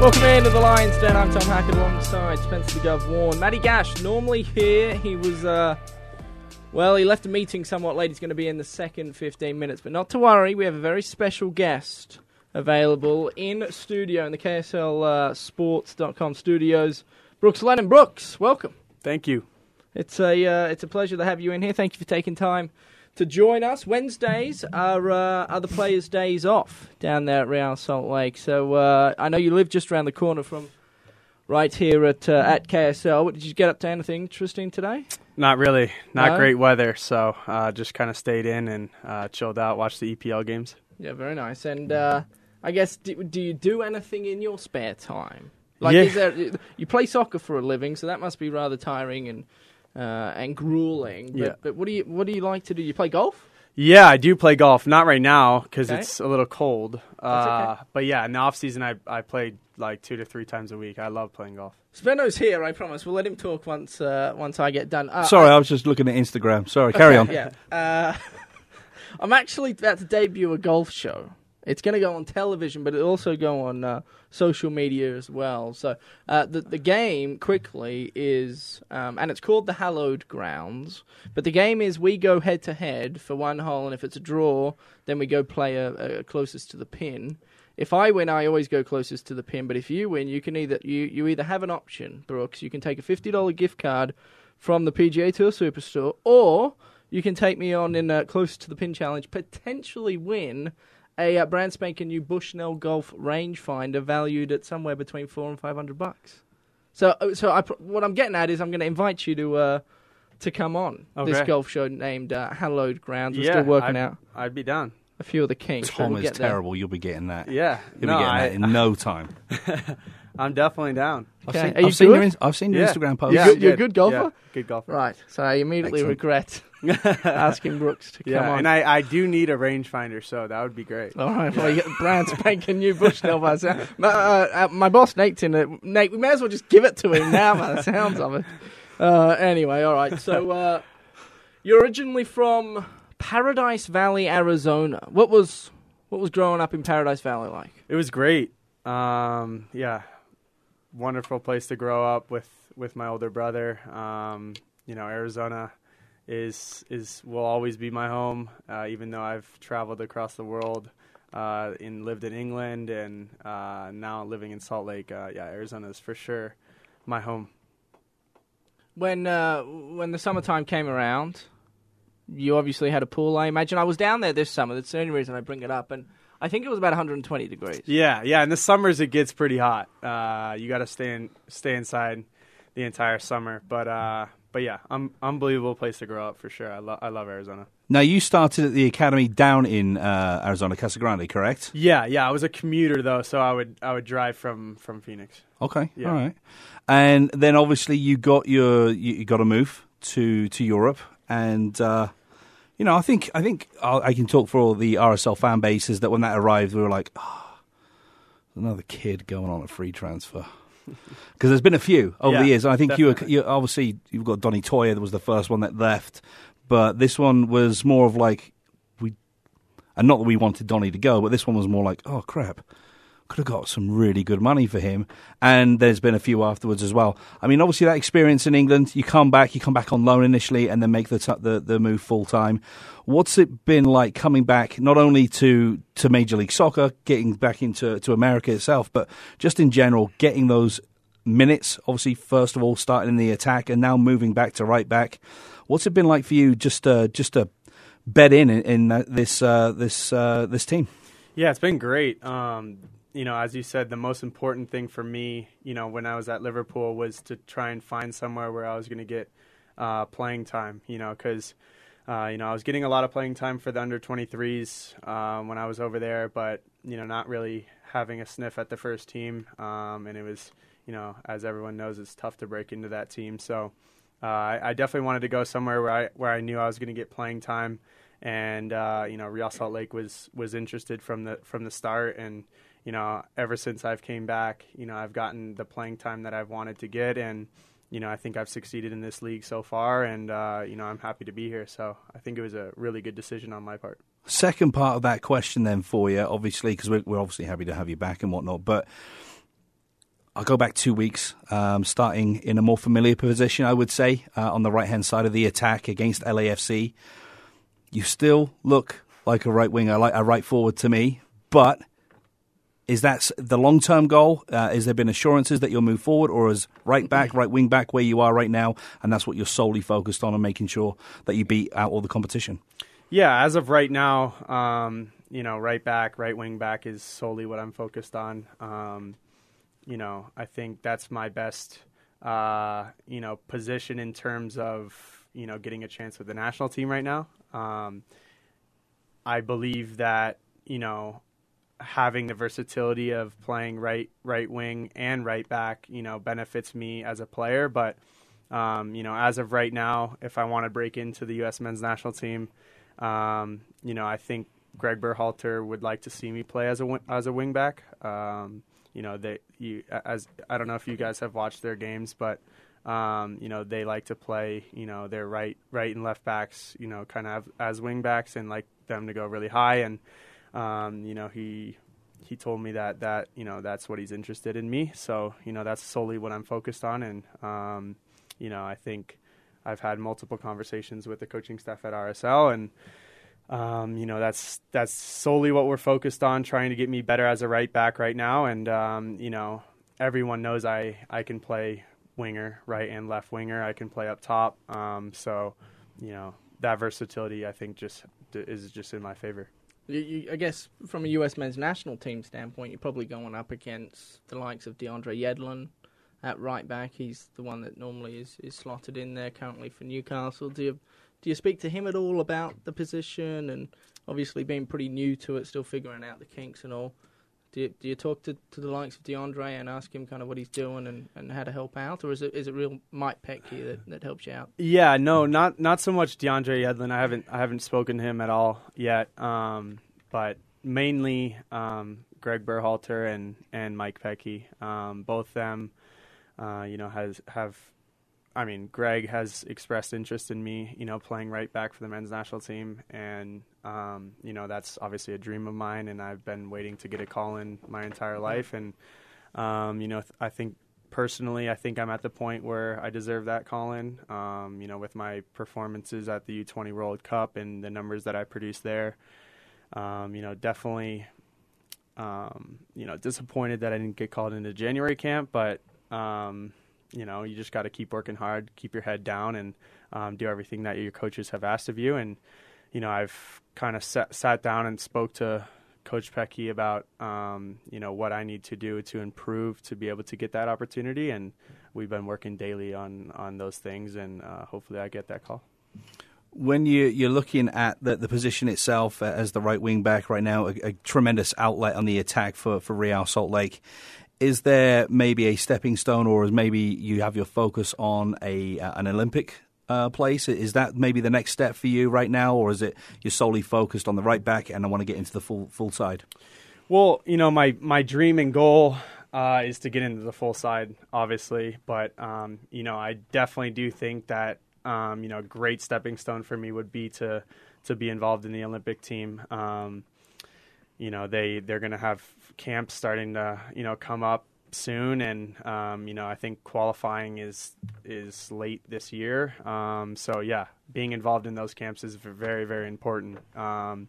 Welcome into the Lions Den. I'm Tom Hackett alongside Spencer the Gov Warne. Matty Gash, normally here, he was, uh, well, he left a meeting somewhat late. He's going to be in the second 15 minutes, but not to worry. We have a very special guest available in studio in the KSL uh, Sports.com studios. Brooks Lennon. Brooks, welcome. Thank you. It's a, uh, it's a pleasure to have you in here. Thank you for taking time to join us. Wednesdays are uh, are the players' days off down there at Real Salt Lake. So uh, I know you live just around the corner from right here at uh, at KSL. What, did you get up to anything interesting today? Not really. Not No? great weather, so uh, just kind of stayed in and uh, chilled out, watched the EPL games. Yeah, very nice. And uh, I guess do, do you do anything in your spare time? Like, Yeah. is there you play soccer for a living, so that must be rather tiring and uh, and grueling. But, Yeah. but what do you what do you like to do? You play golf? Yeah, I do play golf. Not right now because Okay. it's a little cold. That's Uh, okay. But yeah, in the off season, I I played like two to three times a week. I love playing golf. Spenno's here. I promise. We'll let him talk once uh, once I get done. Uh, Sorry, I was just looking at Instagram. Sorry, carry on. Yeah. Uh, I'm actually about to debut a golf show. It's going to go on television, but it'll also go on uh, social media as well. So uh, the the game quickly is, um, and it's called the Hallowed Grounds. But the game is we go head to head for one hole, and if it's a draw, then we go play a, a closest to the pin. If I win, I always go closest to the pin. But if you win, you can either you, you either have an option, Brooks. You can take a fifty dollar gift card from the PGA Tour Superstore, or you can take me on in a close to the pin challenge, potentially win a uh, brand spanking new Bushnell Golf rangefinder valued at somewhere between four and five hundred bucks. So, uh, so I, what I'm getting at is I'm going to invite you to uh, to come on this golf show named uh, Hallowed Grounds. We're yeah, still working I'd, out I'd be down. a few of the kinks. so Tom we'll is get there. terrible. You'll be getting that. Yeah, You'll no, be getting I, that in no time. I'm definitely down. I've seen, are you I've seen your, good? I've seen your Yeah. Instagram post. You Yeah, good- I'm you're a good golfer? Yeah, good golfer. Right. So I immediately Excellent. regret asking Brooks to come Yeah, on. and I, I do need a rangefinder, so that would be great. All right, well, you get brand spanking new Bushnell by the sound. My, uh, uh, my boss Nate's in it. Nate, we may as well just give it to him now by the sounds of it. Uh, anyway, all right. So uh, you're originally from Paradise Valley, Arizona. What was what was growing up in Paradise Valley like? It was great. Um, yeah, wonderful place to grow up with with my older brother. Um, you know, Arizona is is will always be my home, uh, even though I've traveled across the world uh, and lived in England and uh, now living in Salt Lake. Uh, yeah, Arizona is for sure my home. When uh, when the summertime came around, you obviously had a pool. I imagine I was down there this summer. That's the only reason I bring it up, and I think it was about 120 degrees. Yeah, yeah. In the summers, it gets pretty hot. Uh, you got to stay in stay inside the entire summer. But uh, but yeah, um, unbelievable place to grow up for sure. I love I love Arizona. Now, you started at the academy down in uh, Arizona, Casa Grande, correct? Yeah, yeah. I was a commuter though, so I would I would drive from from Phoenix. Okay, Yeah. all right. And then obviously you got your you, you got to move to to Europe, and uh, you know I think I think i I can talk for all the RSL fan bases that when that arrived we were like, oh, another kid going on a free transfer. Because there's been a few over the years, and I think you, were, you obviously you've got Donny Toia that was the first one that left, but this one was more of like we, and not that we wanted Donny to go, but this one was more like, oh crap, could have got some really good money for him. And there's been a few afterwards as well. I mean, obviously that experience in England, you come back, you come back on loan initially, and then make the t- the, the move full time. What's it been like coming back, not only to, to Major League Soccer, getting back into to America itself, but just in general, getting those minutes? Obviously, first of all, starting in the attack, and now moving back to right back. What's it been like for you just uh, just to bed in in, in uh, this uh, this uh, this team? Yeah, it's been great. Um, you know, as you said, the most important thing for me, you know, when I was at Liverpool was to try and find somewhere where I was going to get uh, playing time. You know, because uh, you know I was getting a lot of playing time for the under 23s um, when I was over there, but you know, not really having a sniff at the first team. Um, and it was, you know, as everyone knows, it's tough to break into that team. So uh, I, I definitely wanted to go somewhere where I where I knew I was going to get playing time and uh, you know Real Salt Lake was was interested from the from the start, and you know ever since I've came back, you know I've gotten the playing time that I've wanted to get, and you know I think I've succeeded in this league so far, and uh, you know I'm happy to be here. So I think it was a really good decision on my part. Second part of that question, then, for you, obviously, because we're, we're obviously happy to have you back and whatnot, but I'll go back two weeks, um, starting in a more familiar position, I would say, uh, on the right hand side of the attack against LAFC. You still look like a right winger, like a right forward to me, but is that the long term goal? Uh, has there been assurances that you'll move forward, or is right back, right wing back where you are right now, and that's what you're solely focused on and making sure that you beat out all the competition? Yeah, as of right now, um, you know, right back, right wing back is solely what I'm focused on. Um, you know, I think that's my best, uh, you know, position in terms of you know getting a chance with the national team right now. Um, I believe that you know having the versatility of playing right right wing and right back, you know, benefits me as a player. But um, you know, as of right now, if I want to break into the U.S. men's national team, um, you know, I think Greg Berhalter would like to see me play as a as a wing back. Um, you know, they you as I don't know if you guys have watched their games, but um, you know they like to play you know their right right and left backs you know kind of as wing backs and like them to go really high and um, you know he he told me that that you know that's what he's interested in me. So you know that's solely what I'm focused on. And um, you know I think I've had multiple conversations with the coaching staff at RSL and um, you know that's that's solely what we're focused on trying to get me better as a right back right now. And um, you know everyone knows I I can play winger right and left winger. I can play up top. Um, so you know that versatility I think just is just in my favor. You, you, I guess from a U.S. men's national team standpoint, you're probably going up against the likes of DeAndre Yedlin at right back. He's the one that normally is, is slotted in there currently for Newcastle. Do you do you speak to him at all about the position and obviously being pretty new to it, still figuring out the kinks and all? Do you, do you talk to, to the likes of DeAndre and ask him kind of what he's doing and, and how to help out, or is it is it real Mike Petke that, that helps you out? Yeah, no, not not so much DeAndre Yedlin. I haven't I haven't spoken to him at all yet. Um, but mainly um, Greg Berhalter and and Mike Petke. Um, both them, uh, you know, has have. I mean, Greg has expressed interest in me, you know, playing right back for the men's national team, and um, you know that's obviously a dream of mine, and I've been waiting to get a call in my entire life, and um, you know, th- I think personally, I think I'm at the point where I deserve that call in. Um, you know, with my performances at the U20 World Cup and the numbers that I produced there. Um, you know, definitely, um, you know, disappointed that I didn't get called into January camp, but um, you know, you just got to keep working hard, keep your head down, and um, do everything that your coaches have asked of you. And you know, I've kind of sat, sat down and spoke to Coach Petke about um, you know what I need to do to improve to be able to get that opportunity, and we've been working daily on on those things, and uh, hopefully I get that call. When you, you're looking at the, the position itself as the right wing back right now, a, a tremendous outlet on the attack for, for Real Salt Lake. Is there maybe a stepping stone, or is maybe you have your focus on a uh, an Olympic uh, place? Is that maybe the next step for you right now, or is it you're solely focused on the right back and I want to get into the full full side? Well, you know, my my dream and goal uh, is to get into the full side, obviously. But um, you know, I definitely do think that um, you know, a great stepping stone for me would be to to be involved in the Olympic team. Um, you know, they they're going to have camps starting to you know come up soon, and um, you know, I think qualifying is is late this year. Um, so yeah, being involved in those camps is very very important. Um,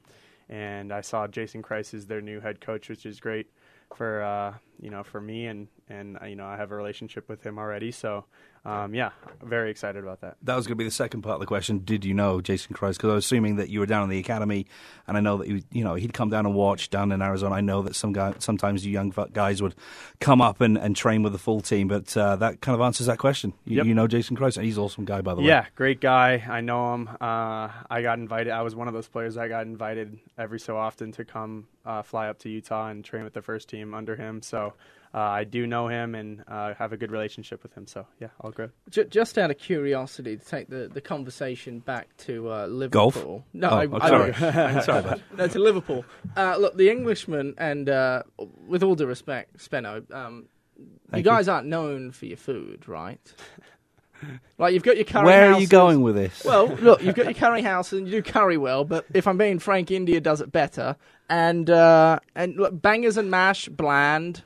and I saw Jason Kreis is their new head coach, which is great for uh, you know for me, and and uh, you know I have a relationship with him already. So um, yeah, very excited about that. That was going to be the second part of the question. Did you know Jason Kreis? Because I was assuming that you were down in the academy, and I know that you, you know he'd come down and watch down in Arizona. I know that some guy, sometimes you young guys would come up and, and train with the full team, but uh, that kind of answers that question. You, Yep. you know Jason Kreis, he's an awesome guy, by the way. Yeah, great guy. I know him. Uh, I got invited. I was one of those players that got invited every so often to come uh, fly up to Utah and train with the first team under him. So uh, I do know him and uh, have a good relationship with him. So yeah, all good. Ju- Just out of curiosity, to take the, the conversation back to uh, Liverpool. Golf? No, Oh, I, I'm I- sorry. I'm sorry about no, to Liverpool. Uh, look, the Englishman, and uh, with all due respect, Spenno, um, you Thank you. guys aren't known for your food, right? Like you've got your curry. Where are you going with this? Well, look, you've got your curry house and you do curry well, but if I'm being frank, India does it better. And uh, and look, bangers and mash, bland.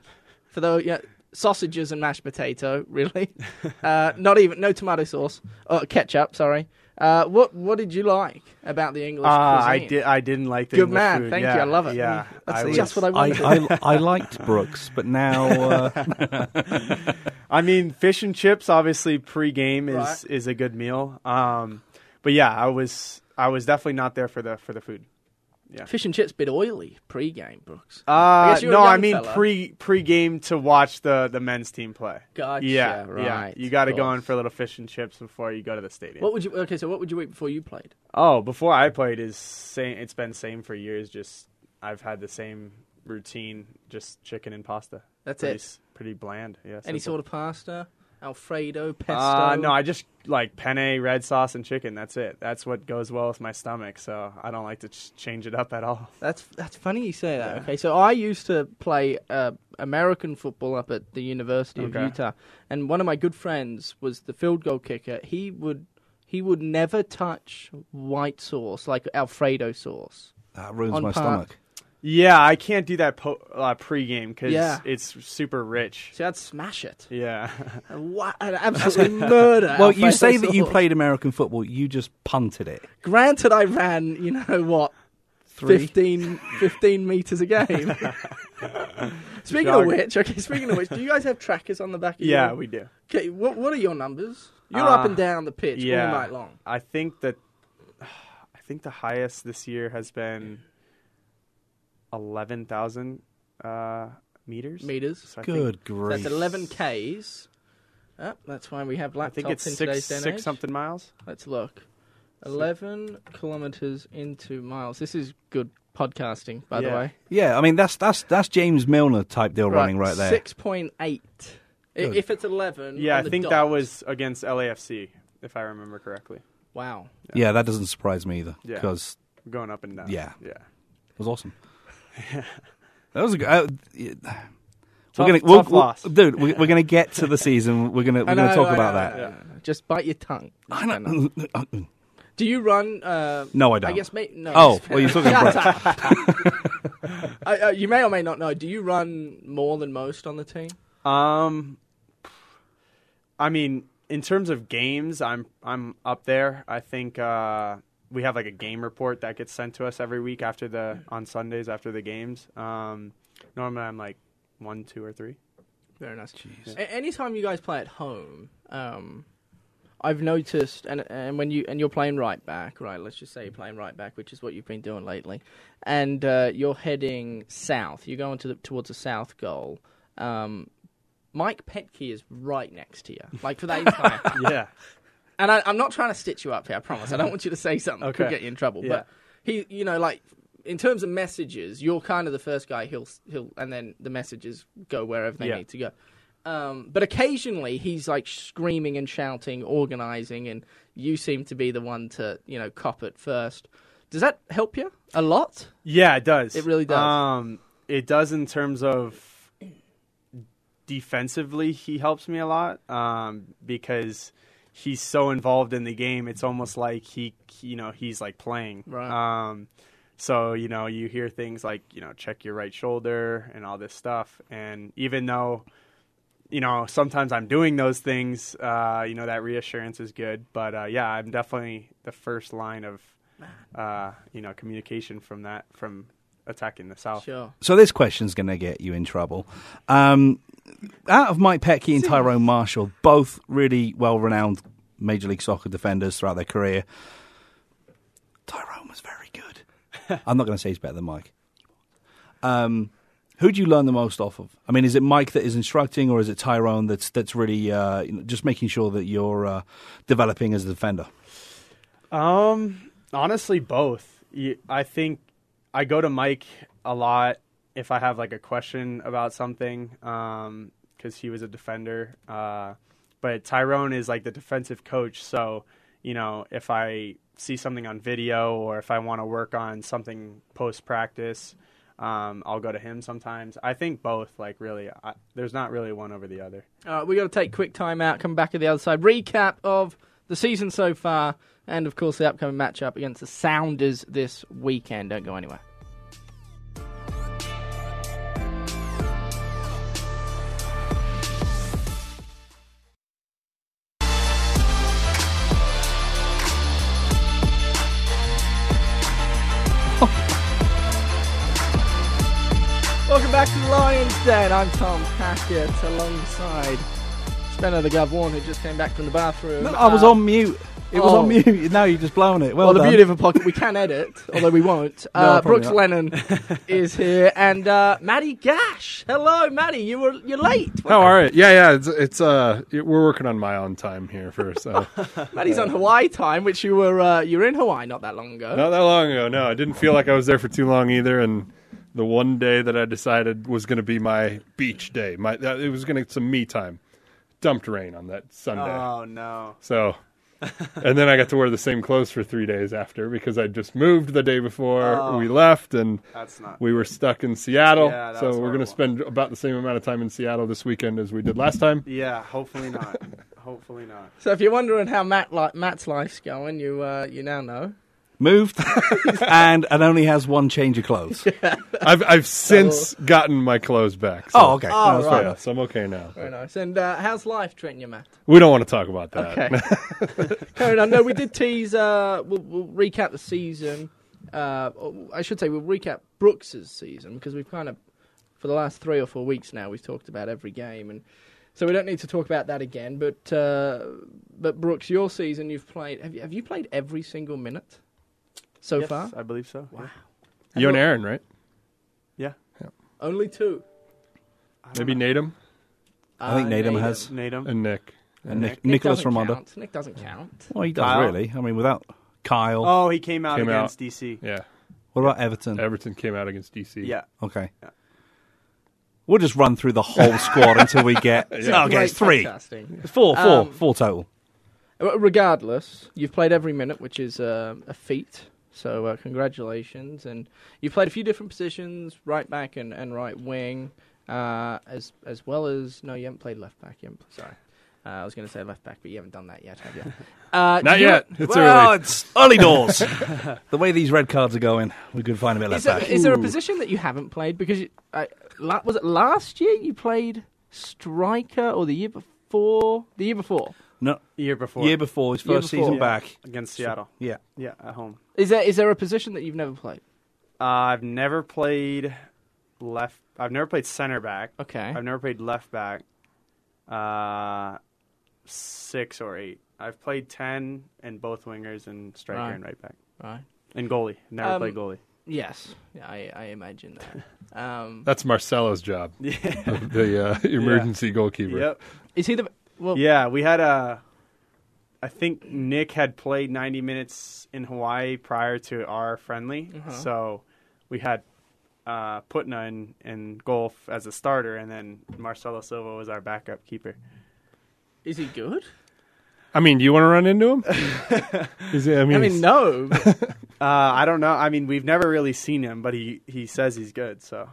For the yeah, sausages and mashed potato. Really, uh, not even no tomato sauce, uh, ketchup. Sorry. Uh, what what did you like about the English I cuisine? did. I didn't like the English. Good English man, food. thank you, I love it. Yeah, That's I just was- what I wanted. I, wanted. I, I liked Brooks, but now uh, I mean, fish and chips obviously pre-game is Right. is a good meal. Um, but yeah, I was I was definitely not there for the for the food. Fish and chips bit oily pre-game, Brooks. Uh, guess no, I mean fella. pre pre-game to watch the the men's team play. Gotcha. yeah, right. yeah. You got to go in for a little fish and chips before you go to the stadium. What would you? Okay, so what would you eat before you played? Oh, before I played is same. It's been same for years. Just I've had the same routine, just chicken and pasta. That's pretty, it. Pretty bland. Yeah. Any sort of pasta, Alfredo, pesto. Uh, no, I just like penne, red sauce, and chicken. That's it. That's what goes well with my stomach. So I don't like to ch- change it up at all. That's that's funny you say that. Yeah. Okay, so I used to play uh, American football up at the University of Utah, and one of my good friends was the field goal kicker. He would he would never touch white sauce like Alfredo sauce. that ruins my par. stomach. Yeah, I can't do that po- uh, pregame because Yeah. it's super rich. So I'd smash it. Yeah. And what I'd absolutely murder. Well, you Alfredo say that you sauce. played American football. You just punted it. Granted, I ran. You know what? Three. 15, 15 meters a game. speaking of Jog. which, okay. Speaking of which, do you guys have trackers on the back of yeah, your? we do. Okay, what what are your numbers? You're Uh, up and down the pitch yeah. all night long. I think that I think the highest this year has been eleven thousand uh, meters. Meters. So I think- Good So grief. that's 11 Ks. Oh, that's why we have laptops I think it's in six today's day and six age. something miles. Let's look. 11 kilometers into miles. This is good podcasting, by the Yeah. way. Yeah, I mean that's that's that's James Milner type deal running right there. 6.8. I- Good. If it's 11. Yeah, on I the think dot. that was against LAFC, if I remember correctly. Wow. Yeah, that doesn't surprise me either Yeah. because Going up and down. Yeah. yeah. it was awesome. That was a good. Uh, yeah. Tough- we're gonna, tough we'll- we'll- loss. dude. We're, we're gonna get to the season. We're gonna we're gonna talk I about that. I know. Just bite your tongue. I know. Do you run? Uh, No, I don't. I guess may, no. Oh, well, you're talking about- I, uh, you may or may not know. Do you run more than most on the team? Um, I mean, in terms of games, I'm I'm up there. I think uh, we have like a game report that gets sent to us every week after the on Sundays after the games. Um, normally I'm like one, two, or three. Very nice. A- anytime you guys play at home, um, I've noticed, and and when you and you're playing right back, right? Let's just say you're playing right back, which is what you've been doing lately, and uh, you're heading south. You're going to the, towards the south goal. Um, Mike Petke is right next to you, like for that entire. Yeah, and I, I'm not trying to stitch you up here. I promise. I don't want you to say something that could get you in trouble. Yeah. But he, you know, like in terms of messages, you're kind of the first guy. He'll he'll, and then the messages go wherever they Yeah. need to go. Um, but occasionally he's like screaming and shouting, organizing, and you seem to be the one to you know cop it first. Does that help you a lot? yeah, it does. It really does. Um, it does in terms of defensively. He helps me a lot um, because he's so involved in the game. It's almost like he, you know, he's like playing. Right. Um, so you know, you hear things like you know, check your right shoulder and all this stuff. And even though you know sometimes I'm doing those things, uh, you know, that reassurance is good. But uh, yeah, I'm definitely the first line of uh, you know communication from that from attacking the south. Sure. So this question's going to get you in trouble. Um, out of Mike Petke and Tyrone Marshall, both really well-renowned Major League Soccer defenders throughout their career, Tyrone was very good. I'm not going to say he's better than Mike. Um, who do you learn the most off of? I mean, is it Mike that is instructing, or is it Tyrone that's that's really uh, you know, just making sure that you're uh, developing as a defender? Um, honestly, both. I think I go to Mike a lot if I have like a question about something, um, because he was a defender. Uh, but Tyrone is like the defensive coach, so you know if I see something on video or if I want to work on something post practice. Um, I'll go to him sometimes. I think both, like really, I, there's not really one over the other. All right, we got to take quick time out. Come back at the other side. Recap of the season so far, and of course the upcoming matchup against the Sounders this weekend. Don't go anywhere. I'm Tom Hackett alongside Spencer the Gov1 who just came back from the bathroom. No, I was Uh, on mute. It was oh. on mute. Now you've just blown it. Well, Well, the done. beauty of a pocket, we can edit, although we won't. No, Uh, probably Brooks not. Lennon is here, and uh, Maddie Gash. Hello, Maddie. You were you're late. How are you? Yeah, yeah. It's, it's uh, it- we're working on my own time here first. So Maddie's on Hawaii time, which you were uh, you were in Hawaii not that long ago. not that long ago. No, I didn't feel like I was there for too long either. And the one day that I decided was going to be my beach day, my that, it was going to some me time. Dumped rain on that Sunday. Oh no. So, and then I got to wear the same clothes for three days after because I just moved the day before Oh. we left, and That's not. we were stuck in Seattle. Yeah, that so was we're going to spend about the same amount of time in Seattle this weekend as we did last time. Yeah, hopefully not. hopefully not. So if you're wondering how Matt li- Matt's life's going, you uh, you now know. Moved, and and only has one change of clothes. I've I've since gotten my clothes back. so- Oh, okay. Oh, No, that's right. fair enough. so I'm okay now. Very nice. And uh, how's life treating you, Matt? We don't want to talk about that. Okay. Carrying on. No, we did tease. Uh, we'll, we'll recap the season. Uh, I should say we'll recap Brooks's season because we've kind of, for the last three or four weeks now, we've talked about every game, and so we don't need to talk about that again. But uh, but Brooks, your season, you've played. Have you, have you played every single minute so Yes, far? I believe so. Wow. You and Aaron, right? Yeah. yeah. Only two. Maybe know. Nedum I think Uh, Nedum has. Nedum. and Nick. And Nick, Nick Nicholas doesn't count. Nick doesn't count. Well, he does Kyle? really. I mean, without Kyle. Oh, he came out Came out. against DC. Yeah. What about Everton? Everton came out against DC. Yeah. Okay. Yeah. We'll just run through the whole squad until we get. Yeah. Okay, it's three. podcasting. It's four, four, Um, four total. Uh, Regardless, you've played every minute, which is uh, a feat. So uh, congratulations, and you've played a few different positions: right back and, and right wing, uh, as as well as no, you haven't played left back. You haven't, sorry, uh, I was going to say left back, but you haven't done that yet, have you? Uh, Not you- yet. It's well, early. it's early doors. the way these red cards are going, we could find a bit Is left there, back. is there a position that you haven't played? Because you, I, la- was it last year you played striker, or the year before? The year before. No, Year before. year before his Year first before. season Yeah. back. against Seattle. Yeah. Yeah, at home. Is there is there a position that you've never played? Uh, I've never played left. I've never played center back. Okay. I've never played left back. Uh, six or eight. I've played ten and both wingers and striker Right. and right back Right. and goalie. Never Um, played goalie. Yes, yeah, I, I imagine that. Um, That's Marcelo's job, Yeah. the uh, emergency goalkeeper. yep. is he the well? Yeah, we had a. I think Nick had played 90 minutes in Hawaii prior to our friendly, Uh-huh. so we had uh, Putna in, in goal f- as a starter, and then Marcelo Silva was our backup keeper. Is he good? I mean, do you want to run into him? Is he, I mean, I mean, no. Uh, I don't know. I mean, we've never really seen him, but he, he says he's good. So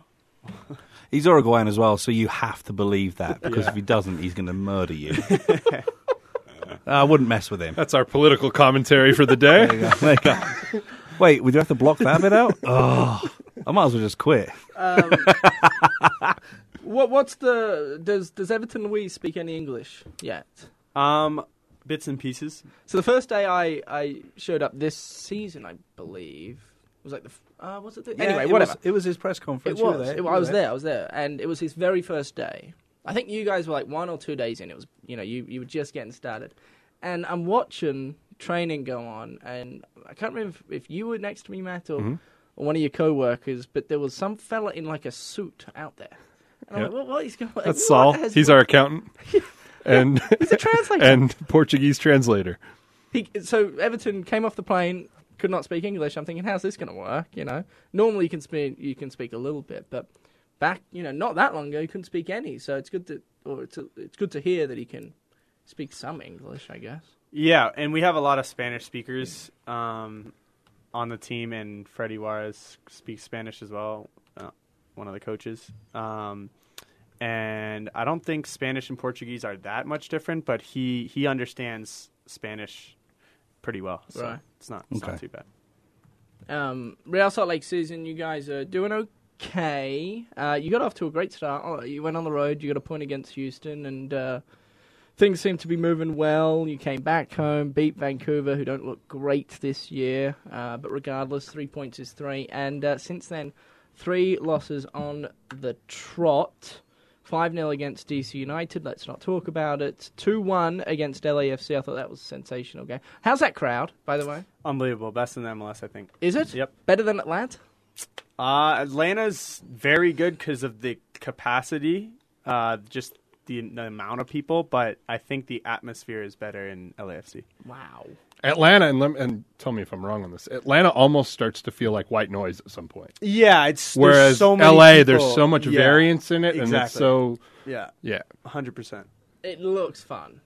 He's Uruguayan as well, so you have to believe that because Yeah. if he doesn't, he's going to murder you. I wouldn't mess with him. that's our political commentary for the day. There you go. There you go. Wait, would you have to block that bit out? Oh, I might as well just quit. um, what what's the does does Everton Luiz speak any English yet? um, bits and pieces. So the first day I, I showed up this season, I believe, was like the uh, was it? The, anyway, it whatever. Was, it was his press conference. You were was. there. It- I was there. I was there, and it was his very first day. I think you guys were like one or two days in. It was you know you you were just getting started, and I'm watching training go on, and I can't remember if, if you were next to me, Matt, or, Mhm. or one of your co-workers, but there was some fella in like a suit out there. And I'm Yeah. like, what, what is going? Like, That's what Saul. has- He's our accountant and he's a translator. and Portuguese translator. He, so Everton came off the plane, could not speak English. I'm thinking, how's this going to work? You know, normally you can speak you can speak a little bit, but back you know not that long ago he couldn't speak any. So it's good to or it's it's good to hear that he can speak some English, I guess. Yeah, and we have a lot of Spanish speakers um, on the team, and Freddy Juarez speaks Spanish as well, uh, one of the coaches. Um, and I don't think Spanish and Portuguese are that much different, but he, he understands Spanish pretty well, so Right. it's not it's Okay. not too bad. Um, Real Salt Lake season, you guys are doing okay. Uh, you got off to a great start. Oh, You went on the road. You got a point against Houston, and uh, things seem to be moving well. You came back home, beat Vancouver, who don't look great this year. Uh, but regardless, three points is three. And uh, since then, three losses on the trot. 5 0 against DC United. Let's not talk about it. 2 1 against LAFC. I thought that was a sensational game. How's that crowd, by the way? Unbelievable. Best in the MLS, I think. Is it? Yep. Better than Atlanta? Uh, Atlanta's very good because of the capacity, uh, just the, the amount of people, but I think the atmosphere is better in LAFC. Wow. Atlanta, and, lem- and tell me if I'm wrong on this. Atlanta almost starts to feel like white noise at some point. Yeah, it's there's Whereas so many LA, people- there's so much yeah, variance in it, and it's exactly. so Yeah, yeah. hundred percent. It looks fun.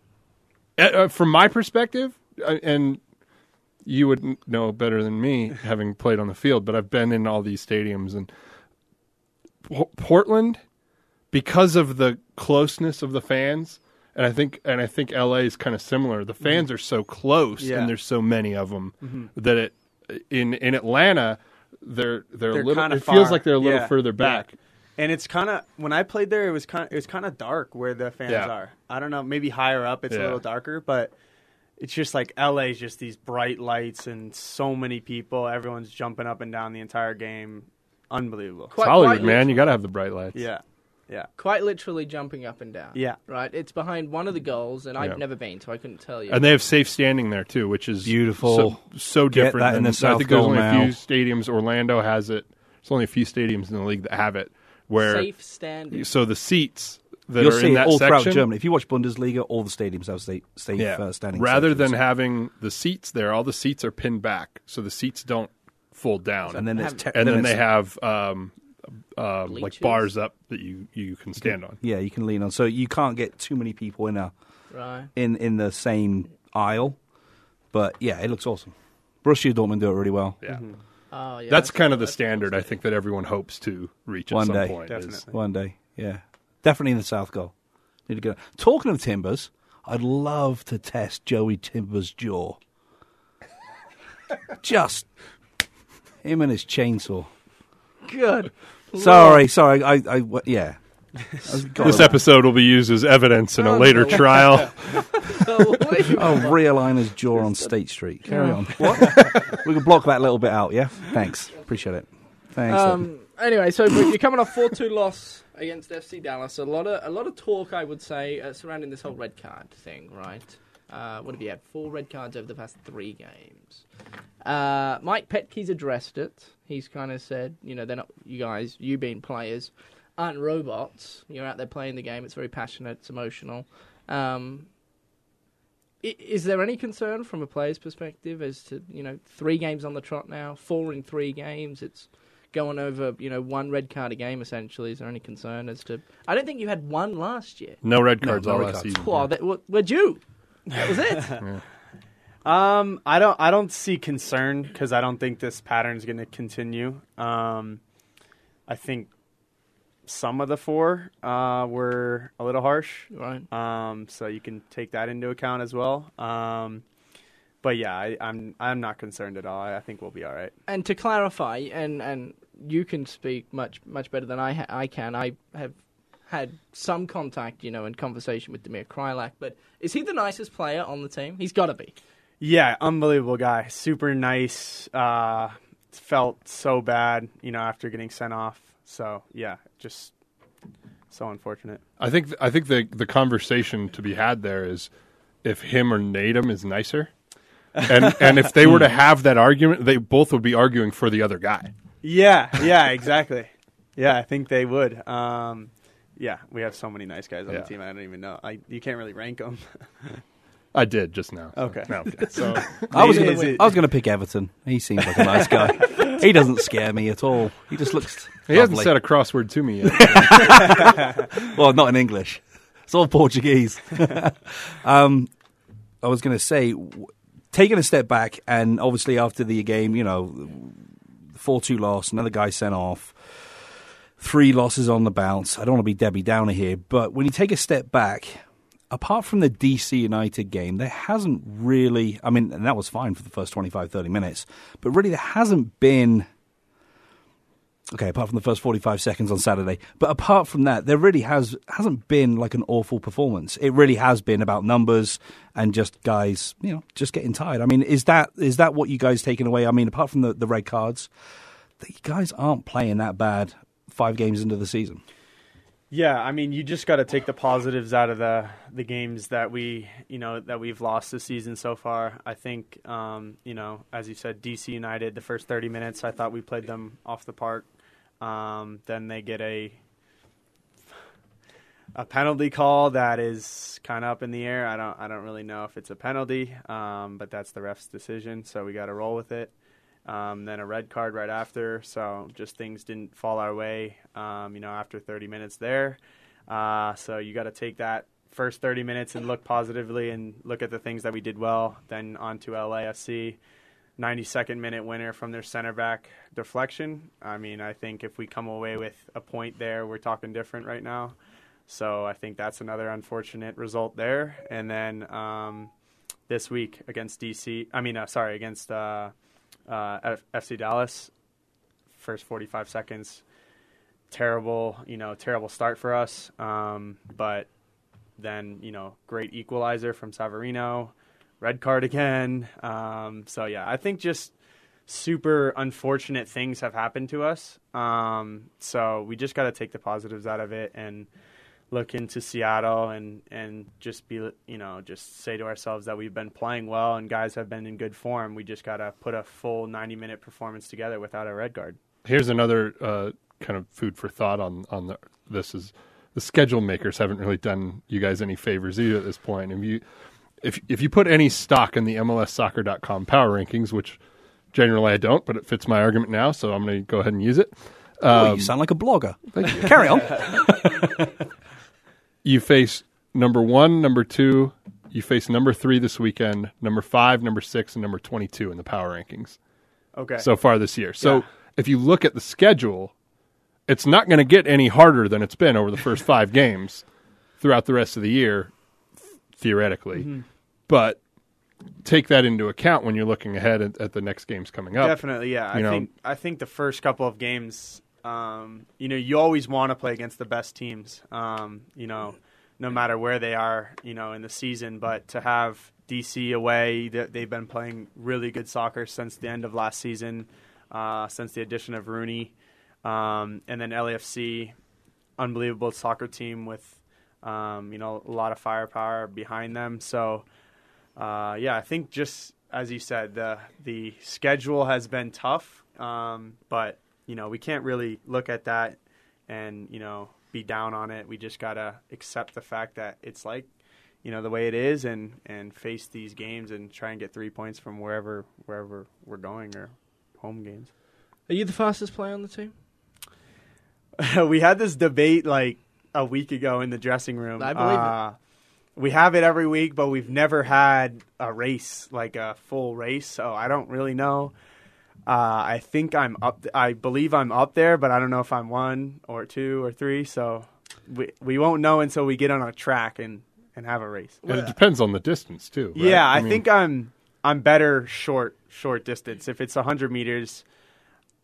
Uh, uh, from my perspective, uh, and you would n- know better than me, having played on the field, but I've been in all these stadiums and P- Portland, because of the closeness of the fans, and I think and I think LA is kind of similar. The mm-hmm. fans are so close, Yeah. and there's so many of them mm-hmm. that it in in Atlanta. They're they're, They're a little. kinda It feels like they're a little Yeah, further yeah. back. And it's kind of when I played there, it was kind of it was kind of dark where the fans Yeah. are. I don't know, maybe higher up it's Yeah. a little darker, but it's just like LA is just these bright lights and so many people. Everyone's jumping up and down the entire game. Unbelievable. Quite, Hollywood, quite man, you got to have the bright lights. Yeah, yeah. Quite literally jumping up and down. Yeah. Right? It's behind one of the goals, and I've Yeah. never been, so I couldn't tell you. And they have safe standing there too, which is Beautiful. So, so Get different. that in than- the South I think there's Goal only now. a few stadiums. Orlando has it. There's only a few stadiums in the league that have it. Where Safe standing. so the seats that You'll are see in it that all section, throughout Germany. If you watch Bundesliga, all the stadiums have safe, safe yeah, uh, standing. rather sections. than having the seats there, all the seats are pinned back, so the seats don't fold down. and then there's Have- te- and then, they it's- have um, um, like bars up that you you can stand on. yeah, you can lean on. So you can't get too many people in a Right. in in the same aisle. But yeah, it looks awesome. Borussia Dortmund do it really well. Yeah, Oh, yeah. that's kind of the standard. I think that everyone hopes to reach at One some day. point. is- Definitely. One day, yeah, definitely in the South goal. Need to go. Talking of timbers, I'd love to test Joey Timbers' jaw. Just him and his chainsaw. Good. Sorry, sorry. I, I, w- yeah. This episode will be used as evidence in a later trial. Oh, realign his jaw on State Street. Carry on. What? we can block that little bit out. Yeah. Thanks. Appreciate it. Thanks. Um, anyway, so you're coming off four two loss against FC Dallas. A lot of a lot of talk, I would say, uh, surrounding this whole red card thing, right? Uh, what have you had? Four red cards over the past three games. Uh, Mike Petke's addressed it. He's kind of said, you know, they're not you guys, you being players, aren't robots. You're out there playing the game. It's very passionate. It's emotional. Um, is there any concern from a player's perspective as to you know three games on the trot now, four in three games? It's going over you know one red card a game essentially. Is there any concern as to? I don't think you had one last year. No red cards no all red last cards. season. Well, that, we're- we're due. That was it. Um, I don't I don't see concern because I don't think this pattern is going to continue. Um, I think some of the four uh, were a little harsh. right. Um, so you can take that into account as well. Um, but yeah, I, I'm I'm not concerned at all. I, I think we'll be all right. And to clarify, and and you can speak much much better than I ha- I can. I have had some contact, you know, and conversation with Damir Kreilach, but is he the nicest player on the team? He's got to be. Yeah, unbelievable guy. Super nice. Uh, felt so bad, you know, after getting sent off. So yeah, just so unfortunate. I think I think the the conversation to be had there is if him or Nedum is nicer, and and if they were to have that argument, they both would be arguing for the other guy. Yeah, yeah, exactly. yeah, I think they would. Um, yeah, we have so many nice guys on Yeah. the team. I don't even know. I you can't really rank them. I did just now. so- Okay. No, okay. so I was gonna, it- I was going to pick Everton. He seems like a nice guy. he doesn't scare me at all. He just looks. He hasn't said a crossword to me yet. Well, not in English. It's all Portuguese. um, I was going to say, w- taking a step back, and obviously after the game, you know, four-two loss, another guy sent off, three losses on the bounce. I don't want to be Debbie Downer here, but when you take a step back, apart from the DC United game, there hasn't really. I mean, and that was fine for the first 25, 30 minutes, but really there hasn't been. Okay, apart from the first 45 seconds on Saturday. But apart from that, there really has hasn't been like an awful performance. It really has been about numbers and just guys, you know, just getting tired. I mean, is that is that what you guys taking away? I mean, apart from the, the red cards, the guys aren't playing that bad five games into the season. Yeah, I mean, you just got to take the positives out of the the games that we, you know, that we've lost this season so far. I think, um, you know, as you said, DC United, the first 30 minutes, I thought we played them off the park. Um, then they get a a penalty call that is kind of up in the air. I don't, I don't really know if it's a penalty, um, but that's the ref's decision, so we got to roll with it. Um, then a red card right after. So just things didn't fall our way, um, you know, after 30 minutes there. Uh, so you got to take that first 30 minutes and look positively and look at the things that we did well. Then on to LAFC. 92nd minute winner from their center back deflection. I mean, I think if we come away with a point there, we're talking different right now. So I think that's another unfortunate result there. And then um, this week against DC, I mean, uh, sorry, against uh, uh, F- FC Dallas. First 45 seconds, terrible, you know, terrible start for us. Um, but then, you know, great equalizer from Savarino, red card again. Um, so yeah, I think just super unfortunate things have happened to us. Um, so we just got to take the positives out of it and look into Seattle and and just be you know just say to ourselves that we've been playing well and guys have been in good form. We just got to put a full 90 minute performance together without a red guard. Here's another uh, kind of food for thought on on the, this is the schedule makers haven't really done you guys any favors either at this point. If you if if you put any stock in the MLSsoccer.com power rankings, which generally I don't, but it fits my argument now, so I'm going to go ahead and use it. oh, Um, you sound like a blogger. Carry on. you face number one, number two. You face number three this weekend, number five, number six, and number 22 in the power rankings Okay. so far this year. So Yeah. if you look at the schedule, it's not going to get any harder than it's been over the first five games throughout the rest of the year, theoretically. Mm-hmm. But take that into account when you're looking ahead at, at the next games coming up. Definitely, yeah. I You know- think I think the first couple of games, um, you know, you always want to play against the best teams. Um, you know, no matter where they are, you know, in the season. But to have DC away, they've been playing really good soccer since the end of last season, uh, since the addition of Rooney, um, and then LAFC, unbelievable soccer team with, um, you know, a lot of firepower behind them. So. Uh, yeah, I think just as you said, the the schedule has been tough, um, but you know we can't really look at that and you know be down on it. We just gotta accept the fact that it's like you know the way it is, and and face these games and try and get three points from wherever wherever we're going or home games. Are you the fastest player on the team? we had this debate like a week ago in the dressing room. I believe it. uh, We have it every week, but we've never had a race like a full race. So I don't really know. Uh, I think I'm up. I believe I'm up there, but I don't know if I'm one or two or three. So we we won't know until we get on a track and and have a race. And it depends on the distance too. right? Yeah, I, mean, think I'm I'm better short short distance. If it's 100 meters,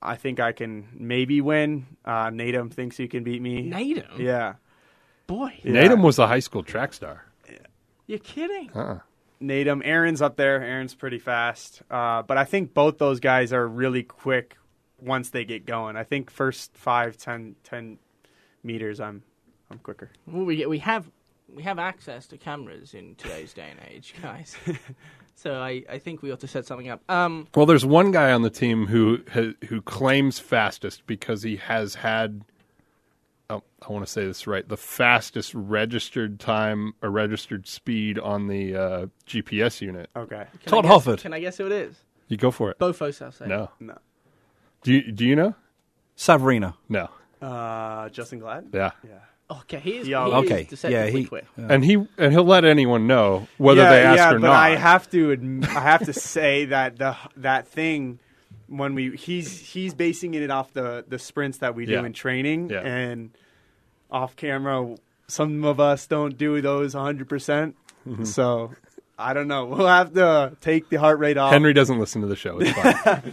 I think I can maybe win. Uh, Nedum thinks he can beat me. Nedum? Yeah. Boy, Yeah. Nedum was a high school track star. you're kidding. Uh-uh. Nedum. Aaron's up there. Aaron's pretty fast. Uh, but I think both those guys are really quick once they get going. I think first five, ten, ten meters, I'm I'm quicker. Well, we we have we have access to cameras in today's day and age, guys. so I, I think we ought to set something up. Um, Well, there's one guy on the team who who claims fastest because he has had. Oh, I want to say this right. The fastest registered time or registered speed on the uh, GPS unit. Okay. can Todd I guess, Hofford. Can I guess who it is? You go for it. Bofo South No. No. Do you do you know? Savarino. No. Uh, Justen Glad. Yeah. Yeah. Okay, he is. Yeah, he okay. Is deceptively Yeah, he- quick. And he and he'll let anyone know whether yeah, they ask yeah, or but not. I have to adm- I have to say that the that thing when we he's he's basing it off the the sprints that we do Yeah. in training Yeah. and off camera some of us don't do those 100%. percent Mm-hmm. So I don't know. We'll have to take the heart rate off. Henry doesn't listen to the show. It's fine.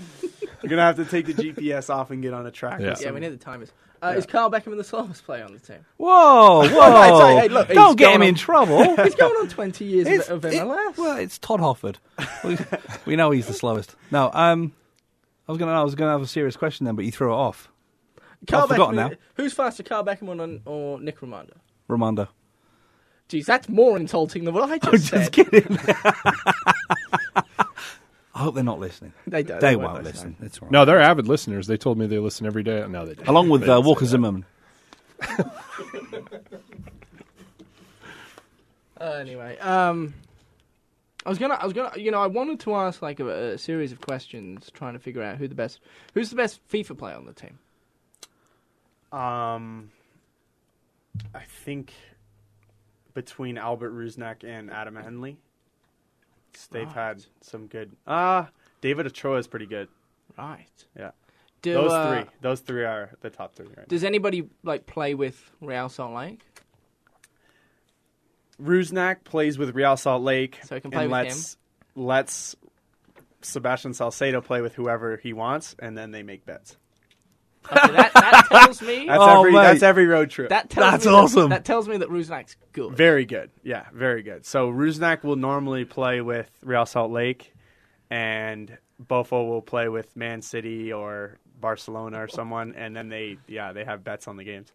We're going to have to take the GPS off and get on a track. Yeah. Yeah, we need the timers. Uh, Is Kyle Beckerman the slowest player on the team? Whoa, whoa! no, it's hey, look, Don't get him going in trouble. He's going on 20 years It's- of, of it- MLS. well, it's Todd Hofford. we, we know he's the slowest. No, um, I was gonna, I was gonna have a serious question then, but you threw it off. Carl I've forgotten Beckham- now. Who's faster, Carl Beckham or, or Nick Romando? Ramondo. Jeez, that's more insulting than what I just I'm said. just kidding. I hope they're not listening. They don't. They won't won't listen. It's all right. No, they're avid listeners. They told me they listen every day. No, they don't. Along with They uh, didn't say Walker that. Zimmerman. Uh, anyway, um, I was gonna, I was gonna, you know, I wanted to ask like a, a series of questions, trying to figure out who the best, who's the best FIFA player on the team. Um, I think between Albert Rusnak and Adam Henley, they've Right. had some good. Ah, David Ochoa is pretty good. Right. Yeah. Do, those uh, three, those three are the top three right now. Does anybody like play with Real Salt Lake? Rusnak plays with Real Salt Lake, So he can play and with lets lets Sebastian Saucedo play with whoever he wants, and then they make bets. Okay, that, that tells me. That's Oh, every mate. that's every road trip. that tells That's me that- awesome. That, tells me that Rusnak's good. Very good. Yeah, very good. So Rusnak will normally play with Real Salt Lake, and Bofo will play with Man City or Barcelona or someone, and then they yeah they have bets on the games.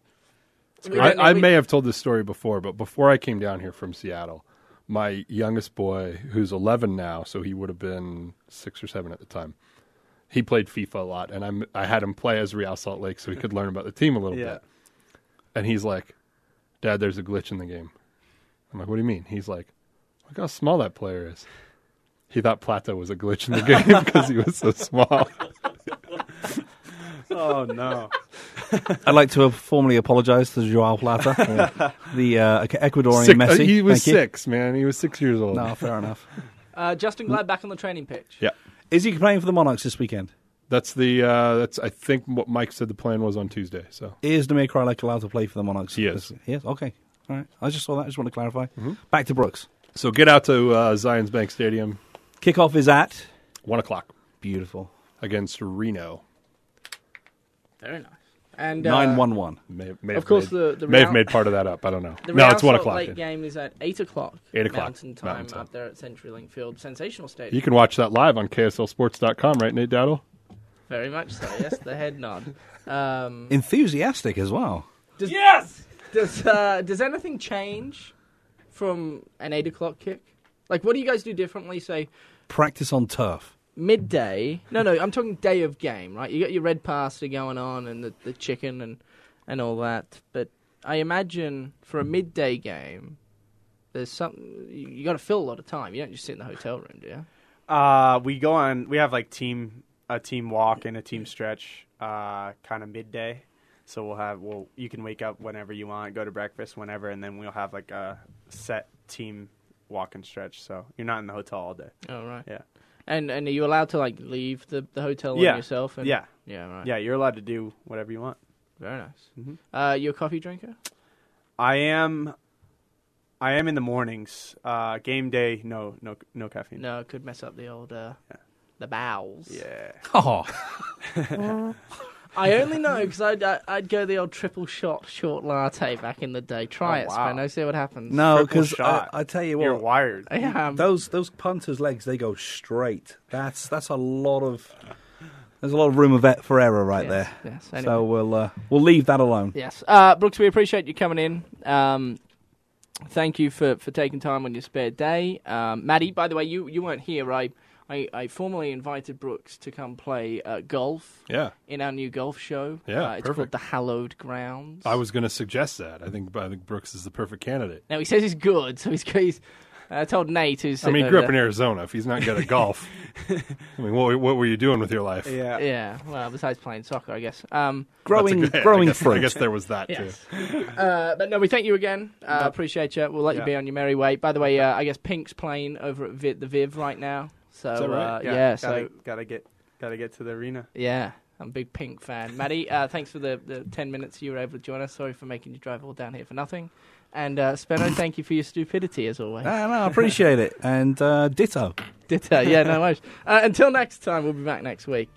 We don't know- I, I may have told this story before, but before I came down here from Seattle, my youngest boy, who's 11 now, so he would have been six or seven at the time, he played FIFA a lot, and I'm, I had him play as Real Salt Lake so he could learn about the team a little Yeah. bit. And he's like, Dad, there's a glitch in the game. I'm like, What do you mean? He's like, Look how small that player is. He thought Plata was a glitch in the game because he was so small. Oh no! I'd like to formally apologise to Joao Plata, the uh, Ecuadorian Six- uh, Messi. he was Thank you. six, man. He was six years old. No, fair enough. Uh, Justen Glad back on the training pitch. Yeah. Is he playing for the Monarchs this weekend? That's the uh, that's I think what Mike said the plan was on Tuesday. So Is Damir Kreilach allowed to play for the Monarchs? Yes. Yes. Okay. All right. I just saw that. I just want to clarify. Mm-hmm. Back to Brooks. so get out to uh, Zions Bank Stadium, Kickoff is at. one o'clock Beautiful. against Reno. Very nice. And uh, 911. May, may Of have course, made, the- the may have made part of that up. I don't know. The no, it's one o'clock. Lake yeah. game is at eight o'clock. Eight o'clock, Mountain time Mountain time. up there at CenturyLink Field, sensational stadium. You can watch that live on KSLSports.com, right, Nate Dowdle? Very much so. Yes, the head nod. Um, Enthusiastic as well. does, yes. Does uh, does anything change from an eight o'clock kick? Like, what do you guys do differently? Say Practice on turf. Midday. No, no, I'm talking day of game, right? You got your red pasta going on and the, the chicken and and all that. But I imagine for a midday game, there's some you, you got to fill a lot of time. You don't just sit in the hotel room, do you? Uh, we go on. We have like team a team walk and a team stretch, uh, kind of midday. So we'll have well, you can wake up whenever you want, go to breakfast whenever, and then we'll have like a set team walk and stretch. So you're not in the hotel all day. Oh right. Yeah. And and are you allowed to like leave the, the hotel Yeah. on yourself? And, Yeah, Yeah. Right. yeah, you're allowed to do whatever you want. Very nice. Mm-hmm. Uh, you a coffee drinker? I am, I am in the mornings. Uh, game day, no, no, no caffeine. No, it could mess up the old uh, Yeah. the bowels. Yeah. Oh, I only know because I'd, I- I'd go the old triple shot short latte back in the day. Try Oh, it, wow. Spenno. See what happens. no, because I. I tell you what, You're wired. I am. those those punters' legs they go straight. That's that's a lot of there's a lot of room of e- for error right yes, there. Yes. Anyway. So we'll uh, we'll leave that alone. Yes, uh, Brooks, we appreciate you coming in. Um, thank you for, for taking time on your spare day. Um, Maddie, by the way, you, you weren't here. I, I, I formally invited Brooks to come play uh, golf Yeah. in our new golf show. Yeah, uh, it's called the Hallowed Grounds. I was going to suggest that. I think I think Brooks is the perfect candidate. Now he says he's good, so he's. he's I told Nate who's. I mean, he grew over up in Arizona. If he's not good at golf, I mean, what, what were you doing with your life? Yeah. Yeah, well, besides playing soccer, I guess. Um, Growing That's a good- growing I guess, fruit. I guess there was that Yes. too. Uh, but no, we thank you again. Uh, Appreciate you. We'll let you be on your merry way. By the way, uh, I guess Pink's playing over at Viv, the Viv right now. So right? uh, yeah, so gotta, gotta get gotta get to the arena. yeah, I'm a big Pink fan. Maddie, uh, thanks for the, the ten minutes you were able to join us. Sorry for making you drive all down here for nothing. And uh, Spenno, thank you for your stupidity as always. Ah, no, I appreciate it. And uh, ditto. Ditto. Yeah, no worries. Uh, until next time, we'll be back next week.